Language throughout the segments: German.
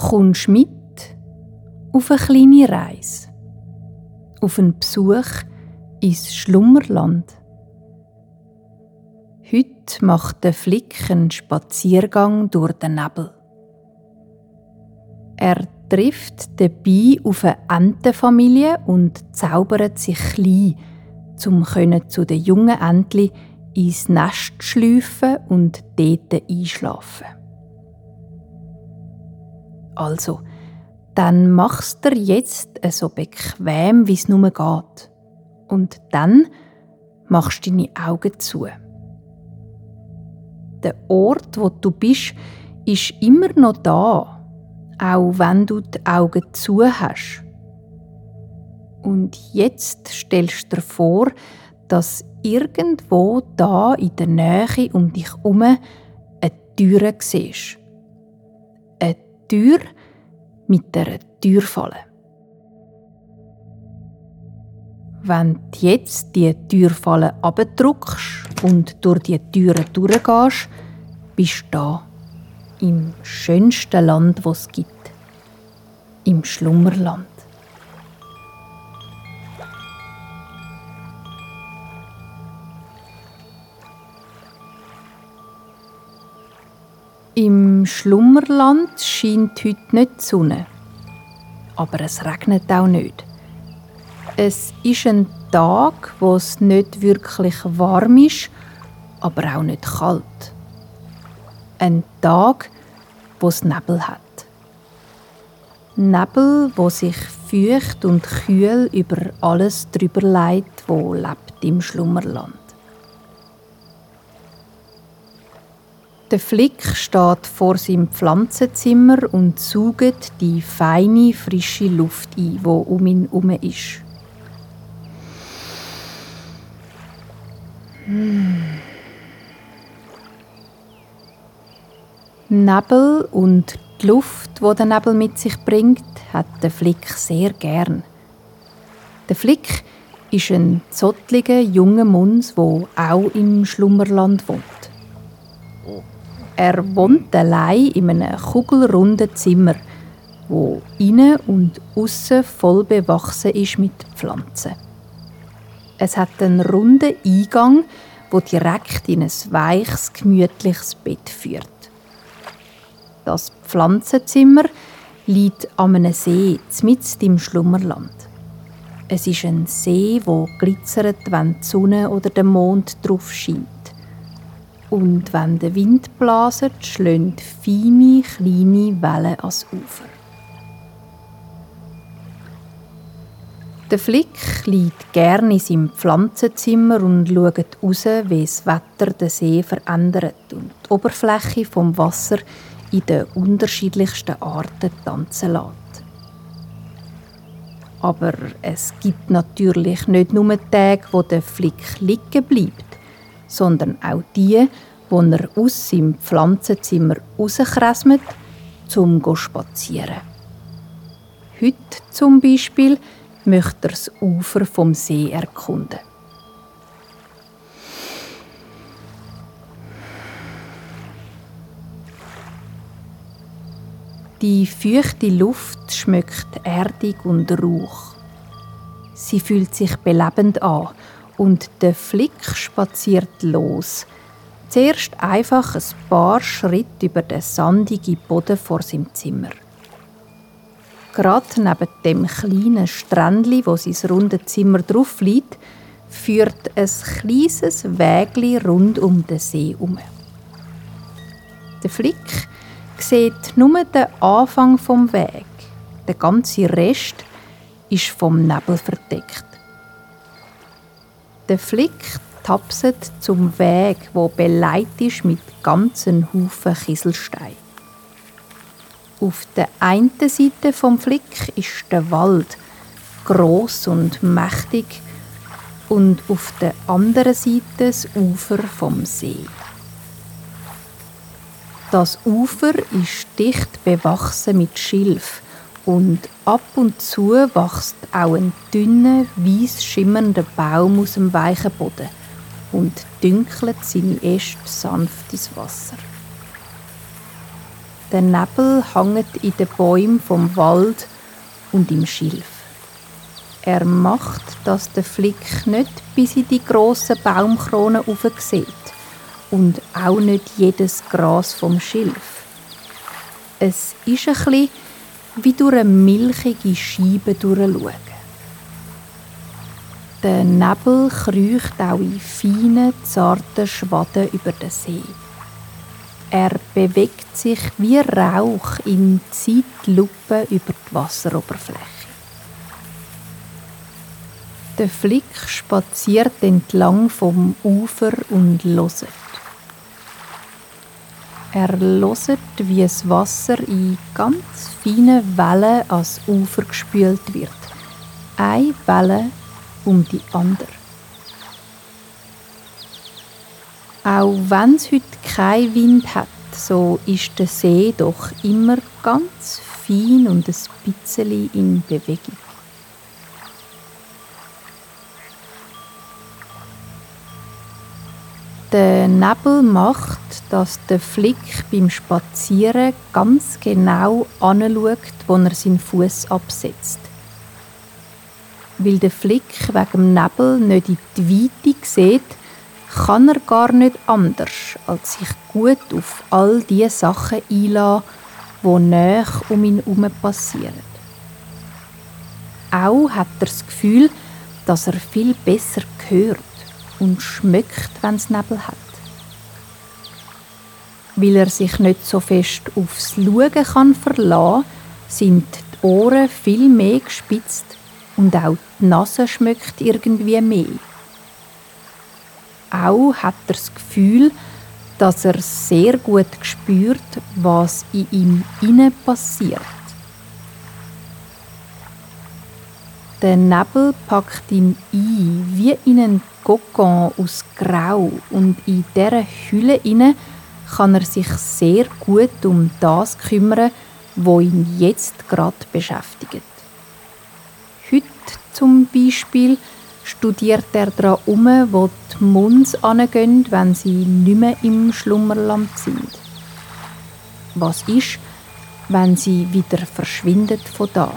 kommst mit auf eine kleine Reise, auf einen Besuch ins Schlummerland. Heute macht der Flick einen Spaziergang durch den Nebel. Er trifft dabei auf eine Entenfamilie und zaubert sich klein, um zu den jungen Entli ins Nest schlüpfen und dort einschlafen. Also, dann machst du jetzt so bequem, wie es nur geht. Und dann machst du deine Augen zu. Der Ort, wo du bist, ist immer noch da, auch wenn du die Augen zu hast. Und jetzt stellst du dir vor, dass irgendwo da in der Nähe um dich herum eine Tür siehst. Tür mit der Türfalle. Wenn du jetzt die Türfalle abdruckst und durch die Türen durchgehst, bist du da. Im schönsten Land, das es gibt. Im Schlummerland. Im Schlummerland scheint heute nicht die Sonne. Aber es regnet auch nicht. Es ist ein Tag, wo es nicht wirklich warm ist, aber auch nicht kalt. Ein Tag, wo es Nebel hat. Nebel, wo sich feucht und kühl über alles drüber leitet, wo lebt im Schlummerland. Der Flick steht vor seinem Pflanzenzimmer und saugt die feine, frische Luft ein, die um ihn herum ist. Hm. Nebel und die Luft, die der Nebel mit sich bringt, hat der Flick sehr gern. Der Flick ist ein zottliger junger Muns, der auch im Schlummerland wohnt. Er wohnt allein in einem kugelrunden Zimmer, wo innen und außen voll bewachsen ist mit Pflanzen. Es hat einen runden Eingang, wo direkt in ein weiches, gemütliches Bett führt. Das Pflanzenzimmer liegt an einem See, mitten im Schlummerland. Es ist ein See, wo glitzert, wenn die Sonne oder der Mond drauf scheint. Und wenn der Wind blaset, schlönt feine, kleine Wellen ans Ufer. Der Flick liegt gerne in seinem Pflanzenzimmer und schaut raus, wie das Wetter den See verändert und die Oberfläche vom Wasser in den unterschiedlichsten Arten tanzen lässt. Aber es gibt natürlich nicht nur Tage, wo der Flick liegen bleibt sondern auch die, die er aus seinem Pflanzenzimmer rauskresmet, zum zu spazieren. Heute zum Beispiel möchte er das Ufer vom See erkunden. Die feuchte Luft schmeckt erdig und rauch. Sie fühlt sich belebend an und der Flick spaziert los. Zuerst einfach ein paar Schritte über den sandigen Boden vor seinem Zimmer. Gerade neben dem kleinen Strändli, wo sein runde Zimmer drauf liegt, führt ein kleines Wägli rund um den See um. Der Flick sieht nur den Anfang vom Weg. Der ganze Rest ist vom Nebel verdeckt. Der Flick tapset zum Weg, wo beleidigt ist mit ganzen Haufen Kieselstein. Auf der einen Seite vom Flick ist der Wald, groß und mächtig, und auf der anderen Seite das Ufer vom See. Das Ufer ist dicht bewachsen mit Schilf und ab und zu wächst auch ein dünner, weiß schimmernder Baum aus dem weichen Boden und dünkelt seine Äste sanft ins Wasser. Der Nebel hängt in den Bäumen vom Wald und im Schilf. Er macht, dass der Flick nicht bis in die grossen Baumkronen sieht und auch nicht jedes Gras vom Schilf. Es ist ein bisschen wie durch eine milchige Scheibe durchschauen. Der Nebel kriecht auch in feinen, zarten Schwaden über den See. Er bewegt sich wie Rauch in Zeitlupe über die Wasseroberfläche. Der Flick spaziert entlang vom Ufer und loset. Er loset, wie das Wasser in ganz feinen Wellen ans Ufer gespült wird. Eine Welle um die andere. Auch wenn es heute keinen Wind hat, so ist der See doch immer ganz fein und ein bisschen in Bewegung. Der Nebel macht, dass der Flick beim Spazieren ganz genau anschaut, wo er seinen Fuß absetzt. Weil der Flick wegen dem Nebel nicht in die Weite sieht, kann er gar nicht anders, als sich gut auf all die Sachen einlassen, die näher um ihn herum passieren. Auch hat er das Gefühl, dass er viel besser hört und schmeckt, wenn es Nebel hat. Weil er sich nicht so fest aufs Schauen kann verlassen, sind die Ohren viel mehr gespitzt und auch die Nase schmeckt irgendwie mehr. Auch hat er das Gefühl, dass er sehr gut spürt, was in ihm inne passiert. Der Nebel packt ihn ein, wie in einen Kokon aus Grau und in dieser Hülle inne kann er sich sehr gut um das kümmern, wo ihn jetzt gerade beschäftigt. Heute zum Beispiel studiert er daran um, wo die Muns angehen, wenn sie nicht mehr im Schlummerland sind. Was ist, wenn sie wieder verschwindet von da?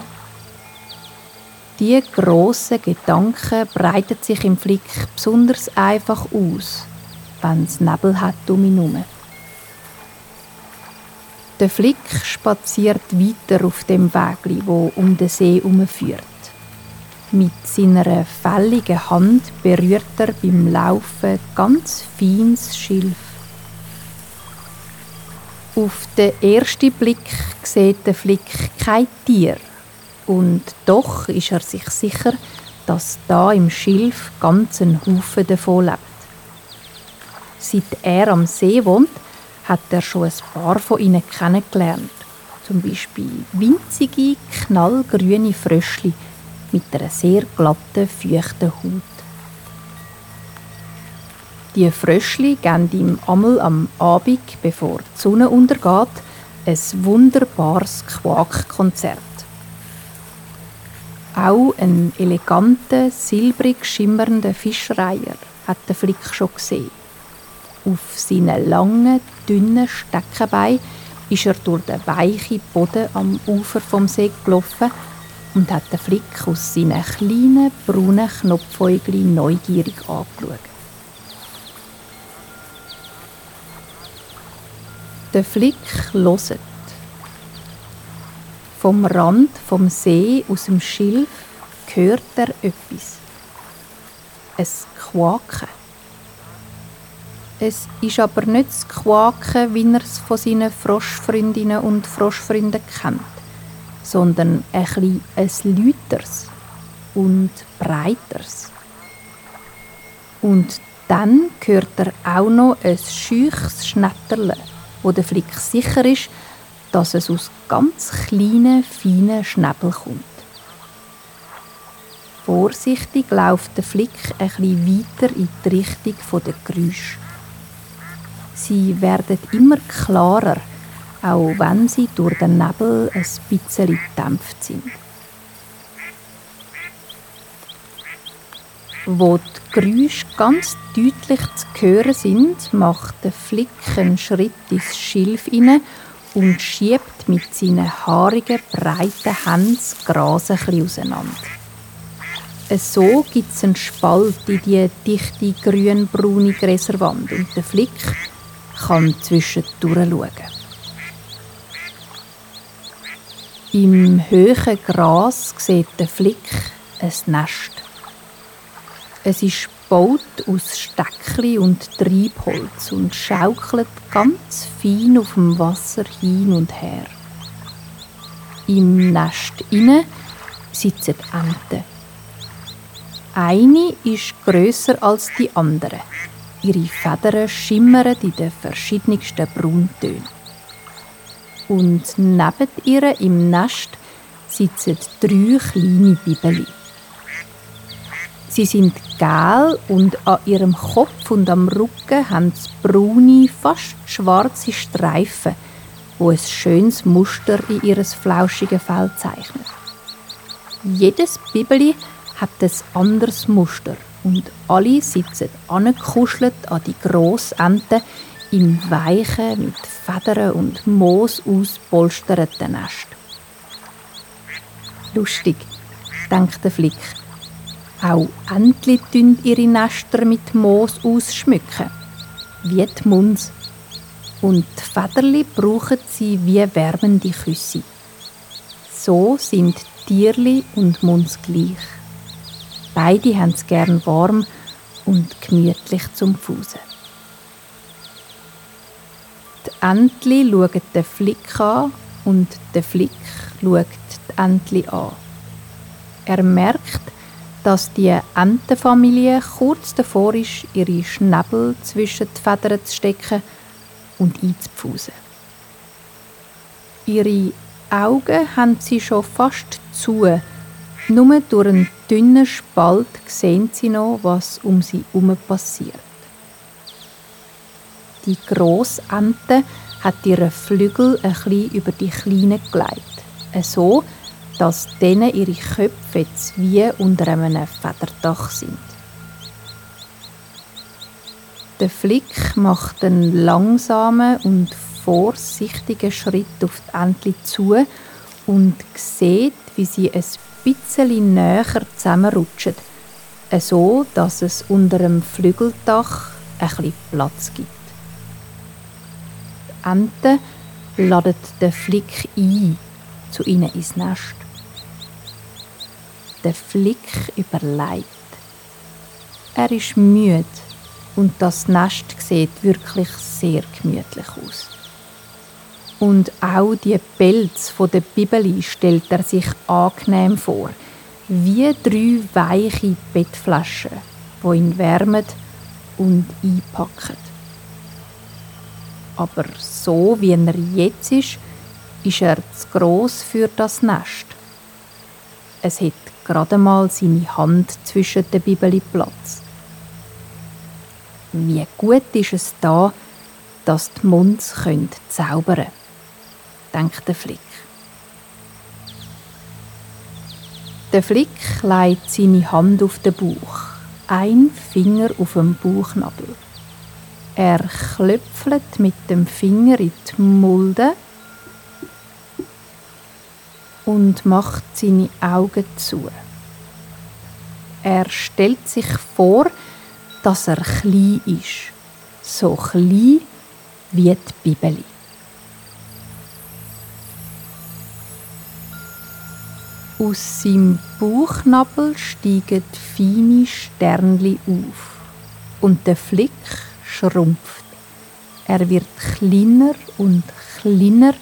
Die grossen Gedanken breiten sich im Flick besonders einfach aus, wenn es Nebel hat um ihn herum. Der Flick spaziert weiter auf dem Weg, wo um den See herumführt. Mit seiner fälligen Hand berührt er beim Laufen ganz feines Schilf. Auf den ersten Blick sieht der Flick kein Tier und doch ist er sich sicher, dass da im Schilf ganz ein Haufen davon lebt. Seit er am See wohnt, hat er schon ein paar von ihnen kennengelernt. Zum Beispiel winzige, knallgrüne Fröschli mit einer sehr glatten, feuchten Haut. Die Fröschli geben ihm einmal am Abend, bevor die Sonne untergeht, ein wunderbares Quakkonzert. Auch einen eleganten, silbrig schimmernden Fischreiher hat der Flick schon gesehen. Auf seinen langen, dünnen Steckenbeinen ist er durch den weichen Boden am Ufer vom See gelaufen und hat den Flick aus seinen kleinen, braunen Knopfäugli neugierig angeschaut. Der Flick loset. Vom Rand vom See aus dem Schilf hört er etwas. Ein Quaken. Es ist aber nicht das Quaken, wie er es von seinen Froschfreundinnen und Froschfreunden kennt, sondern ein etwas Läuteres und Breiteres. Und dann hört er auch noch ein scheuches Schnetterle, wo der Flick sicher ist, dass es aus ganz kleinen, feinen Schnäbel kommt. Vorsichtig läuft der Flick bisschen weiter in die Richtung der Geräusche. Sie werden immer klarer, auch wenn sie durch den Nebel ein bisschen gedämpft sind. Wo die Geräusche ganz deutlich zu hören sind, macht der Flick einen Schritt ins Schilf hinein und schiebt mit seinen haarigen, breiten Händen das Gras ein auseinander. So gibt es einen Spalt in die dichte grün-braune Gräserwand und der Flick kann zwischendurch schauen. Im hohen Gras sieht der Flick ein Nest. Es ist gebaut aus Steckli und Treibholz und schaukelt ganz fein auf dem Wasser hin und her. Im Nest inne sitzen Enten. Eine ist grösser als die andere. Ihre Federn schimmern in den verschiedensten Brauntönen. Und neben ihr im Nest sitzen drei kleine Bibeli. Sie sind gel und an ihrem Kopf und am Rücken haben sie braune, fast schwarze Streifen, wo ein schönes Muster in ihres flauschigen Fell zeichnet. Jedes Bibeli hat ein anderes Muster und alle sitzen angekuschelt an die Grossenten im weichen, mit Federn und Moos auspolsterten Nest. Lustig, denkt der Flick. Auch Entli tun ihre Nester mit Moos ausschmücken, wie die Muns. Und die Federli brauchen sie wie wärmende Küsse. So sind Tierli und Muns gleich. Beide haben es gern warm und gemütlich zum Fußen. Die Entli schauen den Flick an und der Flick schaut die Entli an. Er merkt, dass die Entenfamilie kurz davor ist, ihre Schnäbel zwischen die Federn zu stecken und einzupfusen. Ihre Augen haben sie schon fast zu, nur durch einen dünnen Spalt sehen sie noch, was um sie herum passiert. Die Grossente hat ihre Flügel ein bisschen über die Kleinen gelegt, so dass denen ihre Köpfe jetzt wie unter einem Federdach sind. Der Flick macht einen langsamen und vorsichtigen Schritt auf die Entli zu und sieht, wie sie ein bisschen näher zusammenrutschen, so dass es unter dem Flügeldach bisschen Platz gibt. Die Ente ladet den Flick ein zu ihnen ins Nest. Der Flick überlegt. Er ist müde und das Nest sieht wirklich sehr gemütlich aus. Und auch die Pelz von der Bibeli stellt er sich angenehm vor, wie drei weiche Bettflaschen, die ihn wärmen und einpacken. Aber so wie er jetzt ist, ist er zu gross für das Nest. Es hat gerade mal seine Hand zwischen den Bibeli Platz. Wie gut ist es da, dass die Munds zaubern können denkt der Flick. Der Flick legt seine Hand auf den Bauch, ein Finger auf dem Bauchnabel. Er klöpfelt mit dem Finger in die Mulde und macht seine Augen zu. Er stellt sich vor, dass er klein ist, so klein wie die Bibeli. Aus seinem Bauchnabel steigen feine Sternli auf und der Flick schrumpft. Er wird kleiner und kleiner,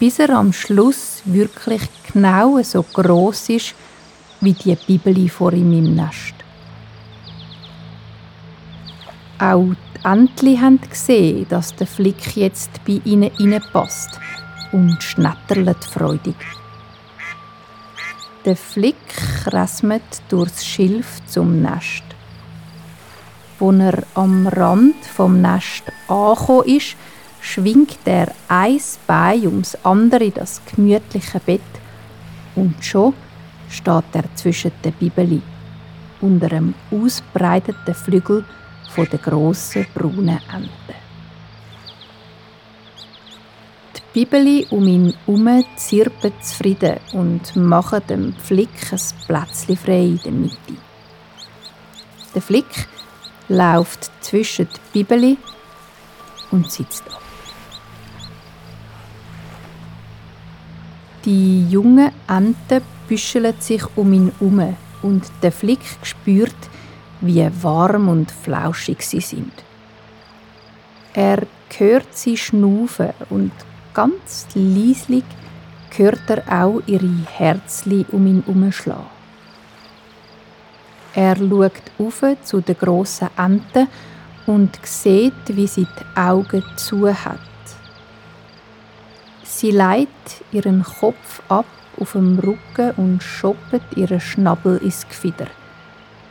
bis er am Schluss wirklich genau so groß ist wie die Bibeli vor ihm im Nest. Auch die Entli haben gesehen, dass der Flick jetzt bei ihnen passt und schnattert freudig. Der Flick rasmet durchs Schilf zum Nest. Als er am Rand vom Nest angekommen ist, schwingt er ein Bein ums andere in das gemütliche Bett und schon steht er zwischen den Bibeli unter dem ausbreiteten Flügel von der grossen braunen Ente. Die Bibeli um ihn herum zirpen zufrieden und machen dem Flick ein Plätzchen frei in der Mitte. Der Flick läuft zwischen die Bibeli und sitzt ab. Die jungen Enten büscheln sich um ihn herum und der Flick spürt, wie warm und flauschig sie sind. Er hört sie schnaufen und ganz leislich hört er auch ihre Herzli um ihn herumschlagen. Er schaut auf zu den grossen Enten und sieht, wie sie die Augen zu hat. Sie leitet ihren Kopf ab auf dem Rücken und schoppet ihren Schnabel ins Gefieder.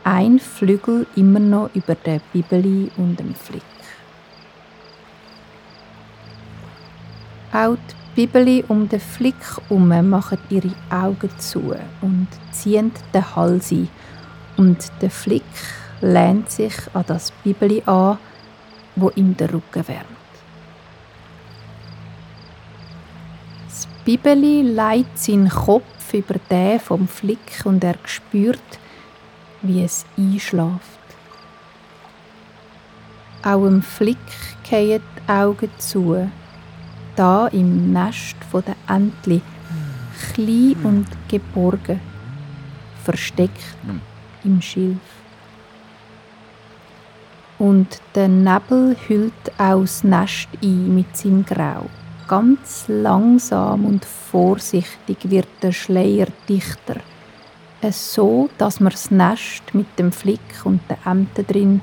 Ein Flügel immer noch über der Bibeli und dem Flick. Auch die Bibeli um den Flick herum machen ihre Augen zu und ziehen den Hals ein. Und der Flick lehnt sich an das Bibeli an, wo ihm der Rücken wärmt. Bibeli leitet seinen Kopf über den vom Flick und er spürt, wie es einschläft. Auch im Flick gehen die Augen zu da im Nest der Entli, klein und geborgen, versteckt im Schilf. Und der Nebel hüllt auch das Nest ein mit seinem Grau. Ganz langsam und vorsichtig wird der Schleier dichter. Es so, dass man das Nest mit dem Flick und den Ämtern drin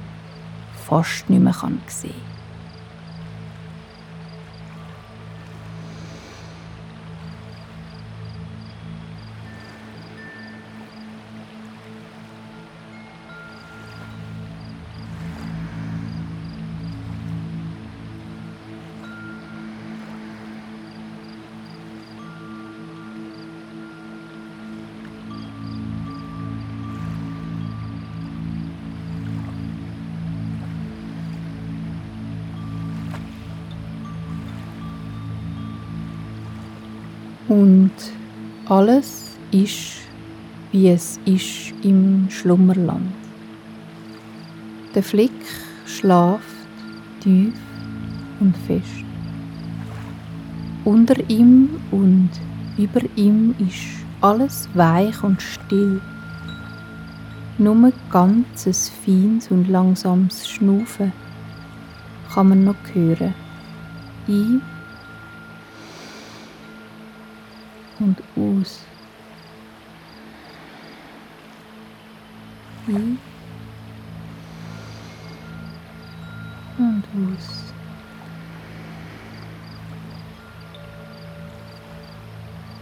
fast nicht mehr sehen kann. Alles ist, wie es ist im Schlummerland. Der Flick schlaft tief und fest. Unter ihm und über ihm ist alles weich und still. Nur ganzes feines und langsames Schnaufen kann man noch hören. Ein und aus. Ein und aus.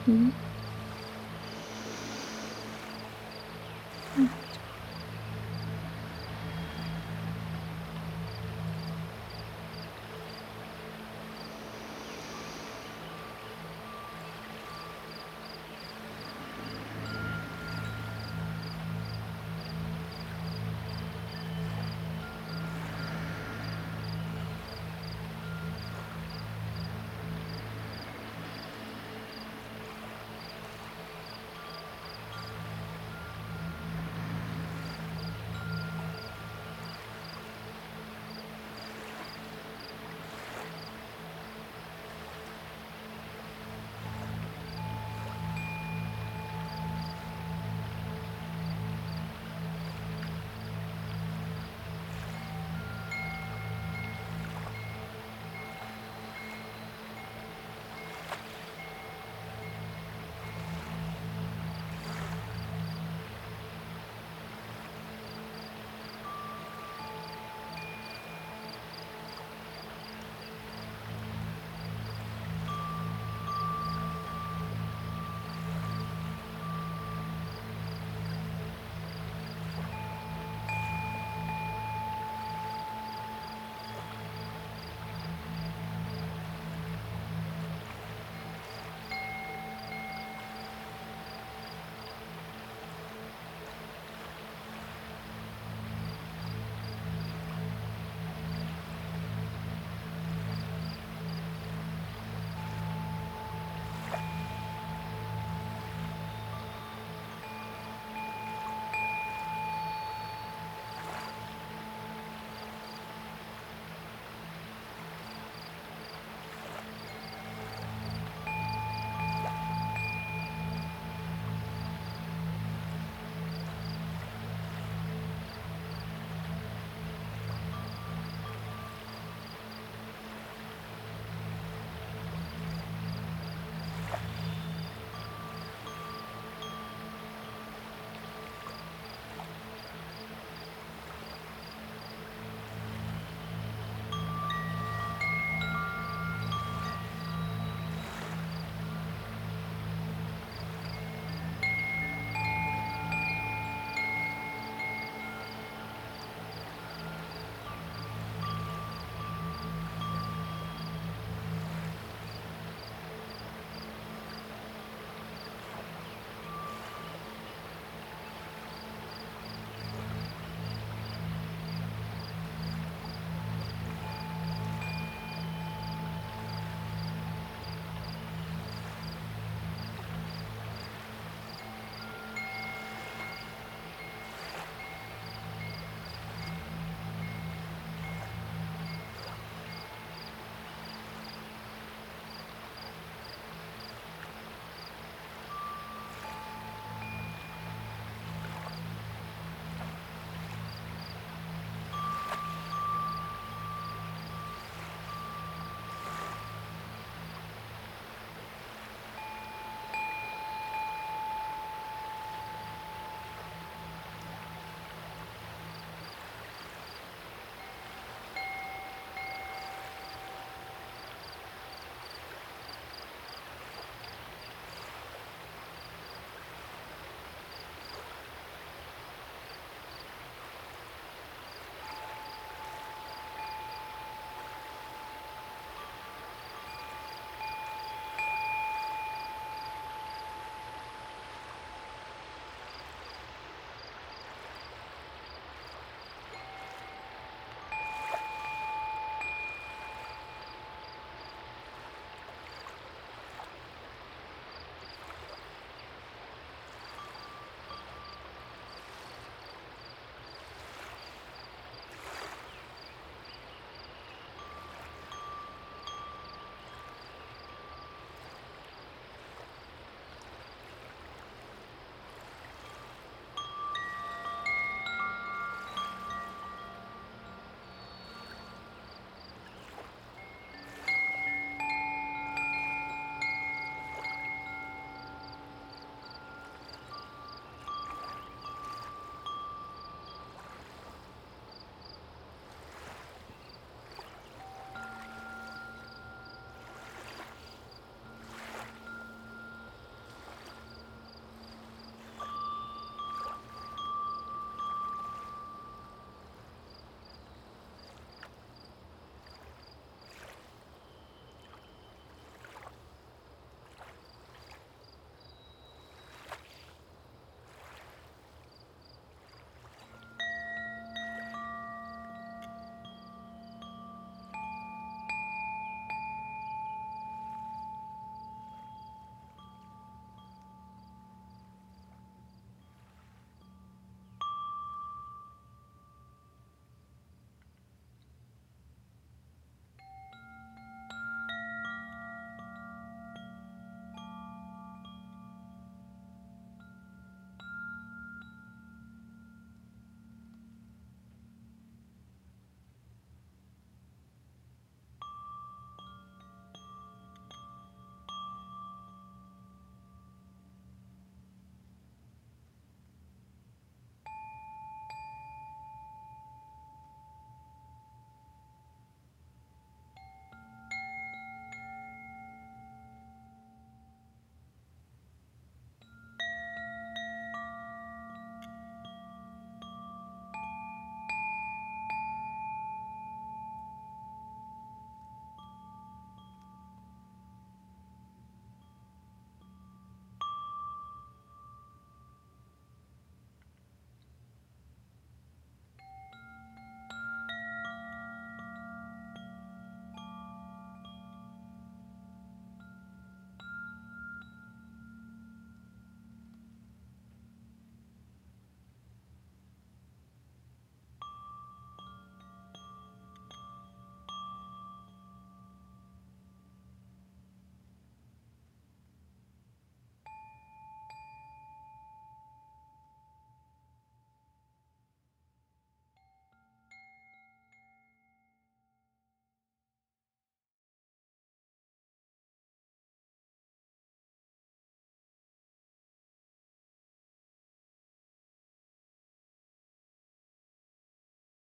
Ein